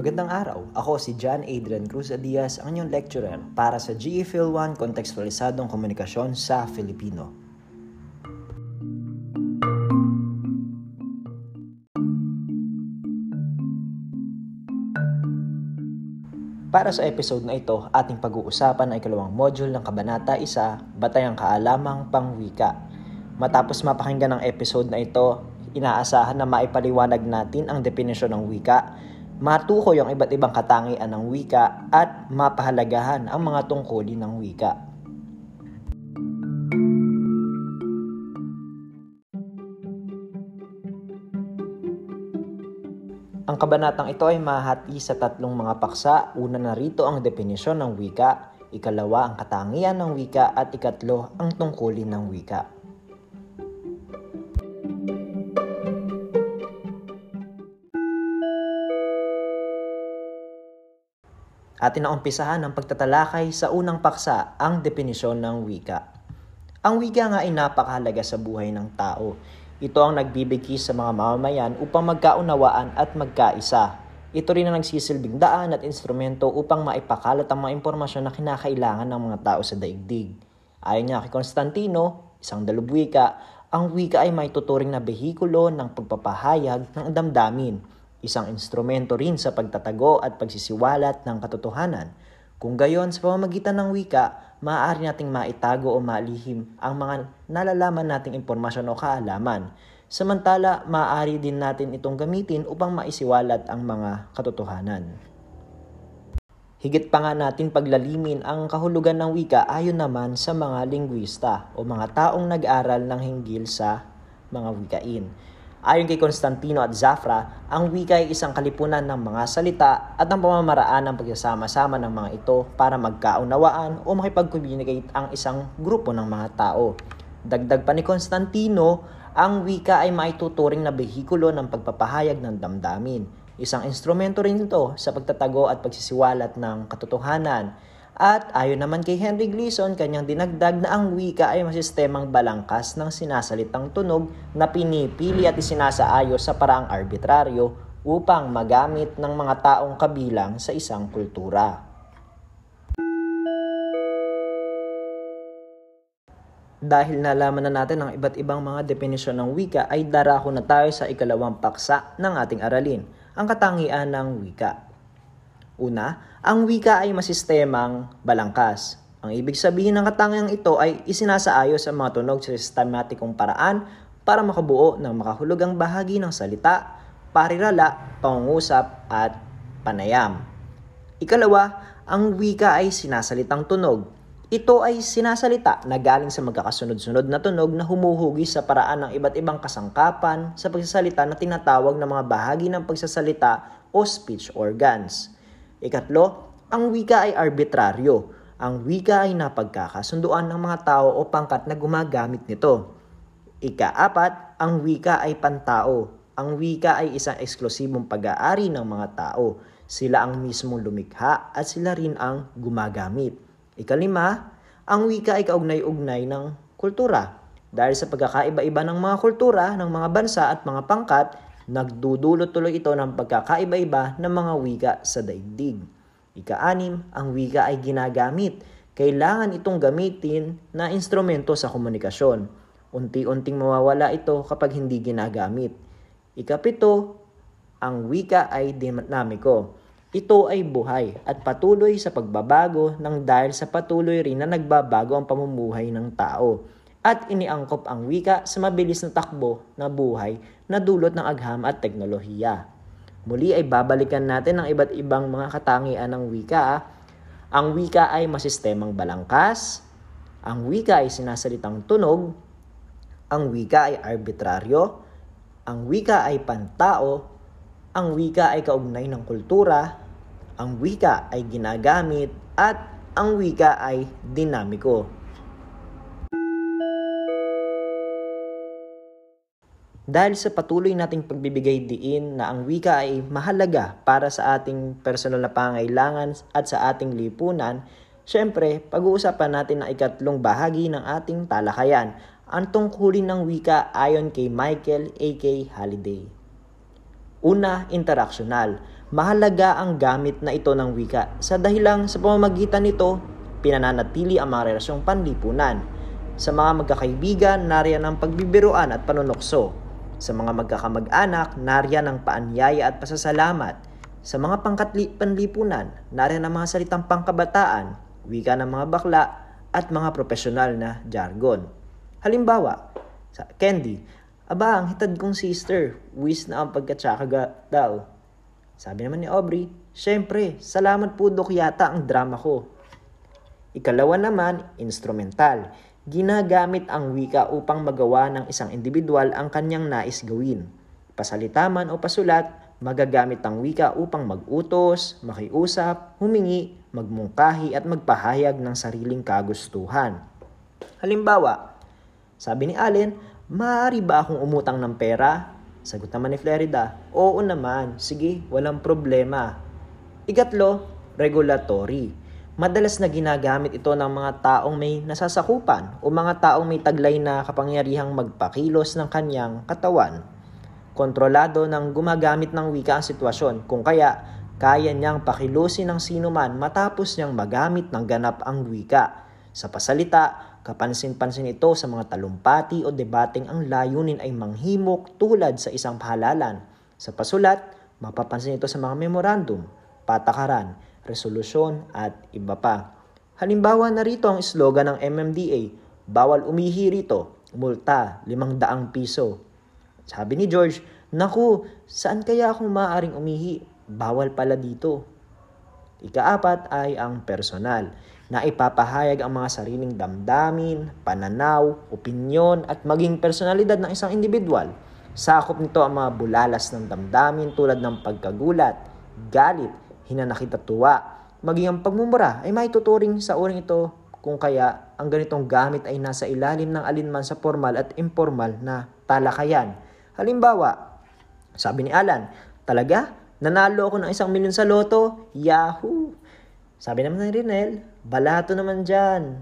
Magandang araw. Ako si John Adrian Cruz Diaz, ang inyong lecturer para sa GE Phil 1 Kontekstualisadong Komunikasyon sa Filipino. Para sa episode na ito, ating pag-uusapan ay kalawang module ng Kabanata 1, Batayang Kaalamang Pangwika. Matapos mapakinggan ang episode na ito, inaasahan na maipaliwanag natin ang definisyon ng wika, matukoy ang iba't ibang katangian ng wika at mapahalagahan ang mga tungkulin ng wika. Ang kabanatang ito ay mahati sa tatlong mga paksa. Una narito ang definisyon ng wika, ikalawa ang katangian ng wika at ikatlo ang tungkulin ng wika. Atin na umpisahan ang pagtatalakay sa unang paksa, ang definisyon ng wika. Ang wika nga ay napakahalaga sa buhay ng tao. Ito ang nagbibigay sa mga mamamayan upang magkaunawaan at magkaisa. Ito rin ang nagsisilbing daan at instrumento upang maipakalat ang mga impormasyon na kinakailangan ng mga tao sa daigdig. Ayon niya kay Constantino, isang dalubwika, ang wika ay may tuturing na behikulo ng pagpapahayag ng damdamin isang instrumento rin sa pagtatago at pagsisiwalat ng katotohanan. Kung gayon, sa pamamagitan ng wika, maaari nating maitago o malihim ang mga nalalaman nating impormasyon o kaalaman. Samantala, maaari din natin itong gamitin upang maisiwalat ang mga katotohanan. Higit pa nga natin paglalimin ang kahulugan ng wika ayon naman sa mga lingwista o mga taong nag-aral ng hinggil sa mga wikain. Ayon kay Constantino at Zafra, ang wika ay isang kalipunan ng mga salita at ang pamamaraan ng pagsasama-sama ng mga ito para magkaunawaan o makipag-communicate ang isang grupo ng mga tao. Dagdag pa ni Constantino, ang wika ay maituturing na behikulo ng pagpapahayag ng damdamin. Isang instrumento rin ito sa pagtatago at pagsisiwalat ng katotohanan at ayon naman kay Henry Gleason, kanyang dinagdag na ang wika ay masistemang balangkas ng sinasalitang tunog na pinipili at isinasaayos sa paraang arbitraryo upang magamit ng mga taong kabilang sa isang kultura. Dahil nalaman na natin ang iba't ibang mga definisyon ng wika ay darako na tayo sa ikalawang paksa ng ating aralin, ang katangian ng wika. Una, ang wika ay masistemang balangkas. Ang ibig sabihin ng katangiang ito ay isinasaayos ang mga tunog sa sistematikong paraan para makabuo ng makahulugang bahagi ng salita, parirala, pangungusap, at panayam. Ikalawa, ang wika ay sinasalitang tunog. Ito ay sinasalita na galing sa magkakasunod-sunod na tunog na humuhugis sa paraan ng iba't ibang kasangkapan sa pagsasalita na tinatawag na mga bahagi ng pagsasalita o speech organs. Ikatlo, ang wika ay arbitraryo. Ang wika ay napagkakasunduan ng mga tao o pangkat na gumagamit nito. Ikaapat, ang wika ay pantao. Ang wika ay isang eksklusibong pag-aari ng mga tao. Sila ang mismong lumikha at sila rin ang gumagamit. Ikalima, ang wika ay kaugnay-ugnay ng kultura. Dahil sa pagkakaiba-iba ng mga kultura ng mga bansa at mga pangkat, Nagdudulot tuloy ito ng pagkakaiba-iba ng mga wika sa daigdig. Ika-anim, ang wika ay ginagamit. Kailangan itong gamitin na instrumento sa komunikasyon. Unti-unting mawawala ito kapag hindi ginagamit. Ikapito, ang wika ay dinamiko. Ito ay buhay at patuloy sa pagbabago ng dahil sa patuloy rin na nagbabago ang pamumuhay ng tao at iniangkop ang wika sa mabilis na takbo na buhay na dulot ng agham at teknolohiya. Muli ay babalikan natin ang iba't ibang mga katangian ng wika. Ang wika ay masistemang balangkas, ang wika ay sinasalitang tunog, ang wika ay arbitraryo, ang wika ay pantao, ang wika ay kaugnay ng kultura, ang wika ay ginagamit, at ang wika ay dinamiko. Dahil sa patuloy nating pagbibigay diin na ang wika ay mahalaga para sa ating personal na pangailangan at sa ating lipunan, syempre, pag-uusapan natin ang ikatlong bahagi ng ating talakayan, ang tungkulin ng wika ayon kay Michael A.K. Halliday. Una, interaksyonal. Mahalaga ang gamit na ito ng wika sa dahilang sa pamamagitan nito, pinananatili ang mga relasyong panlipunan. Sa mga magkakaibigan, nariyan ang pagbibiruan at panunokso. Sa mga magkakamag-anak, nariyan ang paanyaya at pasasalamat. Sa mga pangkatli panlipunan, nariyan ang mga salitang pangkabataan, wika ng mga bakla, at mga profesional na jargon. Halimbawa, sa Candy, Aba, ang hitad kong sister, wis na ang pagkatsaka daw. Sabi naman ni Aubrey, Siyempre, salamat po dok yata ang drama ko. Ikalawa naman, instrumental. Ginagamit ang wika upang magawa ng isang individual ang kanyang nais gawin. Pasalita man o pasulat, magagamit ang wika upang mag-utos, makiusap, humingi, magmungkahi at magpahayag ng sariling kagustuhan. Halimbawa, sabi ni Allen, Maaari ba akong umutang ng pera? Sagot naman ni Florida, Oo naman, sige, walang problema. Ikatlo, regulatory. Madalas na ginagamit ito ng mga taong may nasasakupan o mga taong may taglay na kapangyarihang magpakilos ng kanyang katawan. Kontrolado ng gumagamit ng wika ang sitwasyon kung kaya kaya niyang pakilusin ng sino man matapos niyang magamit ng ganap ang wika. Sa pasalita, Kapansin-pansin ito sa mga talumpati o debating ang layunin ay manghimok tulad sa isang pahalalan. Sa pasulat, mapapansin ito sa mga memorandum, patakaran, resolusyon at iba pa. Halimbawa narito ang slogan ng MMDA, bawal umihi rito, multa, 500 piso. Sabi ni George, Naku, saan kaya akong maaaring umihi? Bawal pala dito. Ikaapat ay ang personal na ipapahayag ang mga sariling damdamin, pananaw, opinyon at maging personalidad ng isang individual. Sakop nito ang mga bulalas ng damdamin tulad ng pagkagulat, galit, hinanakit at tuwa. Maging ang pagmumura ay maituturing sa uring ito kung kaya ang ganitong gamit ay nasa ilalim ng alinman sa formal at informal na talakayan. Halimbawa, sabi ni Alan, talaga? Nanalo ako ng isang milyon sa loto? Yahoo! Sabi naman ni Rinel, balato naman dyan.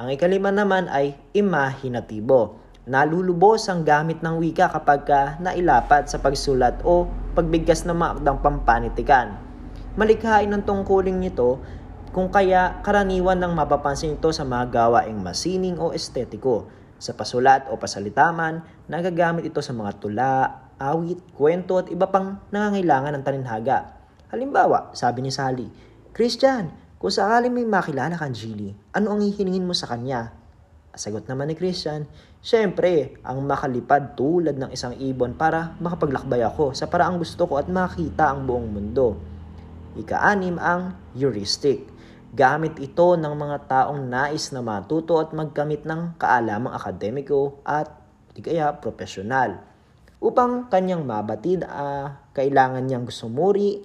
Ang ikalima naman ay imahinatibo. Nalulubos ang gamit ng wika kapag ka nailapat sa pagsulat o pagbigkas ng makdang pampanitikan. Malikhain ang tungkuling nito kung kaya karaniwan ng mapapansin ito sa mga gawaing masining o estetiko. Sa pasulat o pasalitaman, nagagamit ito sa mga tula, awit, kwento at iba pang nangangailangan ng taninhaga. Halimbawa, sabi ni Sally, Christian, kung sakaling may makilala kang Gilly, ano ang hihiningin mo sa kanya? Sagot naman ni Christian, Siyempre, ang makalipad tulad ng isang ibon para makapaglakbay ako sa paraang gusto ko at makita ang buong mundo. Ika-anim ang heuristic. Gamit ito ng mga taong nais na matuto at magkamit ng kaalamang akademiko at di kaya profesional. Upang kanyang mabatid, uh, kailangan niyang gusumuri,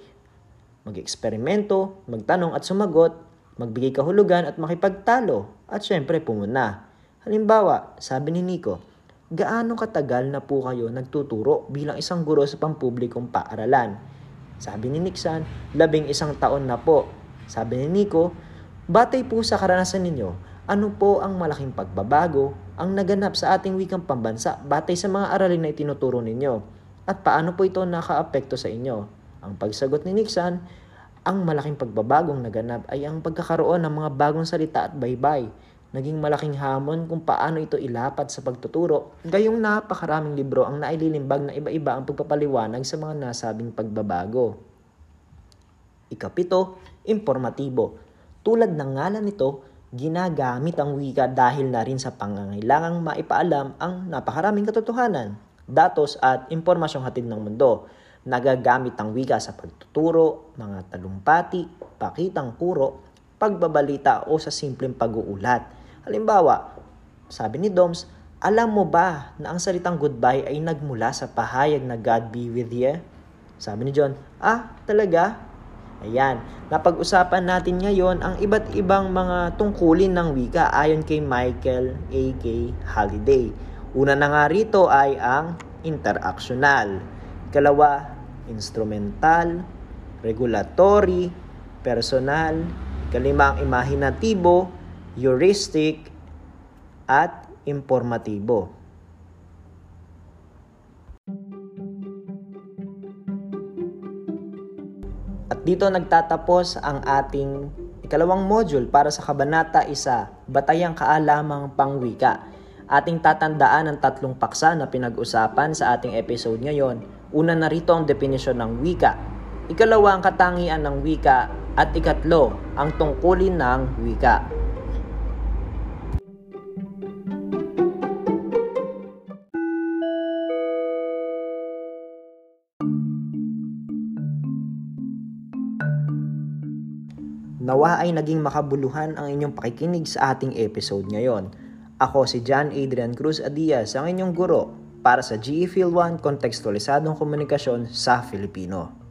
mag-eksperimento, magtanong at sumagot, magbigay kahulugan at makipagtalo, at syempre pumuna. Halimbawa, sabi ni Nico, gaano katagal na po kayo nagtuturo bilang isang guro sa pampublikong paaralan? Sabi ni Nixon, labing isang taon na po. Sabi ni Nico, batay po sa karanasan ninyo, ano po ang malaking pagbabago ang naganap sa ating wikang pambansa batay sa mga aralin na itinuturo ninyo? At paano po ito nakaapekto sa inyo? Ang pagsagot ni Nixon, ang malaking pagbabagong naganap ay ang pagkakaroon ng mga bagong salita at baybay. Naging malaking hamon kung paano ito ilapat sa pagtuturo, gayong napakaraming libro ang naililimbag na iba-iba ang pagpapaliwanag sa mga nasabing pagbabago. Ikapito, informatibo. Tulad ng ngalan nito, ginagamit ang wika dahil na rin sa pangangailangang maipaalam ang napakaraming katotohanan, datos at impormasyong hatid ng mundo. Nagagamit ang wika sa pagtuturo, mga talumpati, pakitang kuro, pagbabalita o sa simpleng pag-uulat. Halimbawa, sabi ni Doms, alam mo ba na ang salitang goodbye ay nagmula sa pahayag na God be with you? Sabi ni John, ah, talaga? Ayan, napag-usapan natin ngayon ang iba't ibang mga tungkulin ng wika ayon kay Michael A.K. Halliday. Una na nga rito ay ang interactional. Ikalawa, instrumental, regulatory, personal, kalimang imahinatibo, heuristic, at informatibo. At dito nagtatapos ang ating ikalawang module para sa Kabanata 1, Batayang Kaalamang Pangwika. Ating tatandaan ang tatlong paksa na pinag-usapan sa ating episode ngayon. Una na rito ang definisyon ng wika. Ikalawa ang katangian ng wika at ikatlo ang tungkulin ng wika. Nawa ay naging makabuluhan ang inyong pakikinig sa ating episode ngayon. Ako si John Adrian Cruz Adias, ang inyong guro para sa GE Phil 1 Kontekstualisadong Komunikasyon sa Filipino.